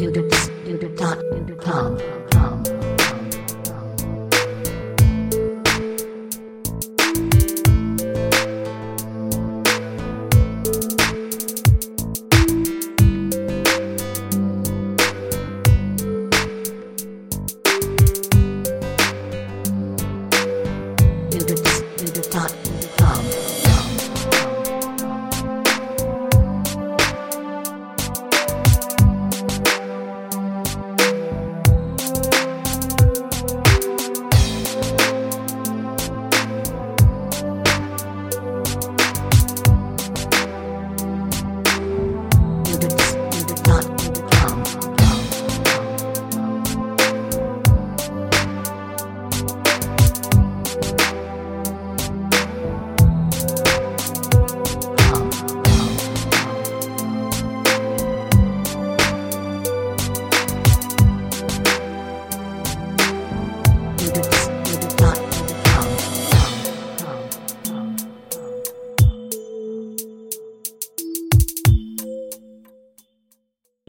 Dudupstat.com.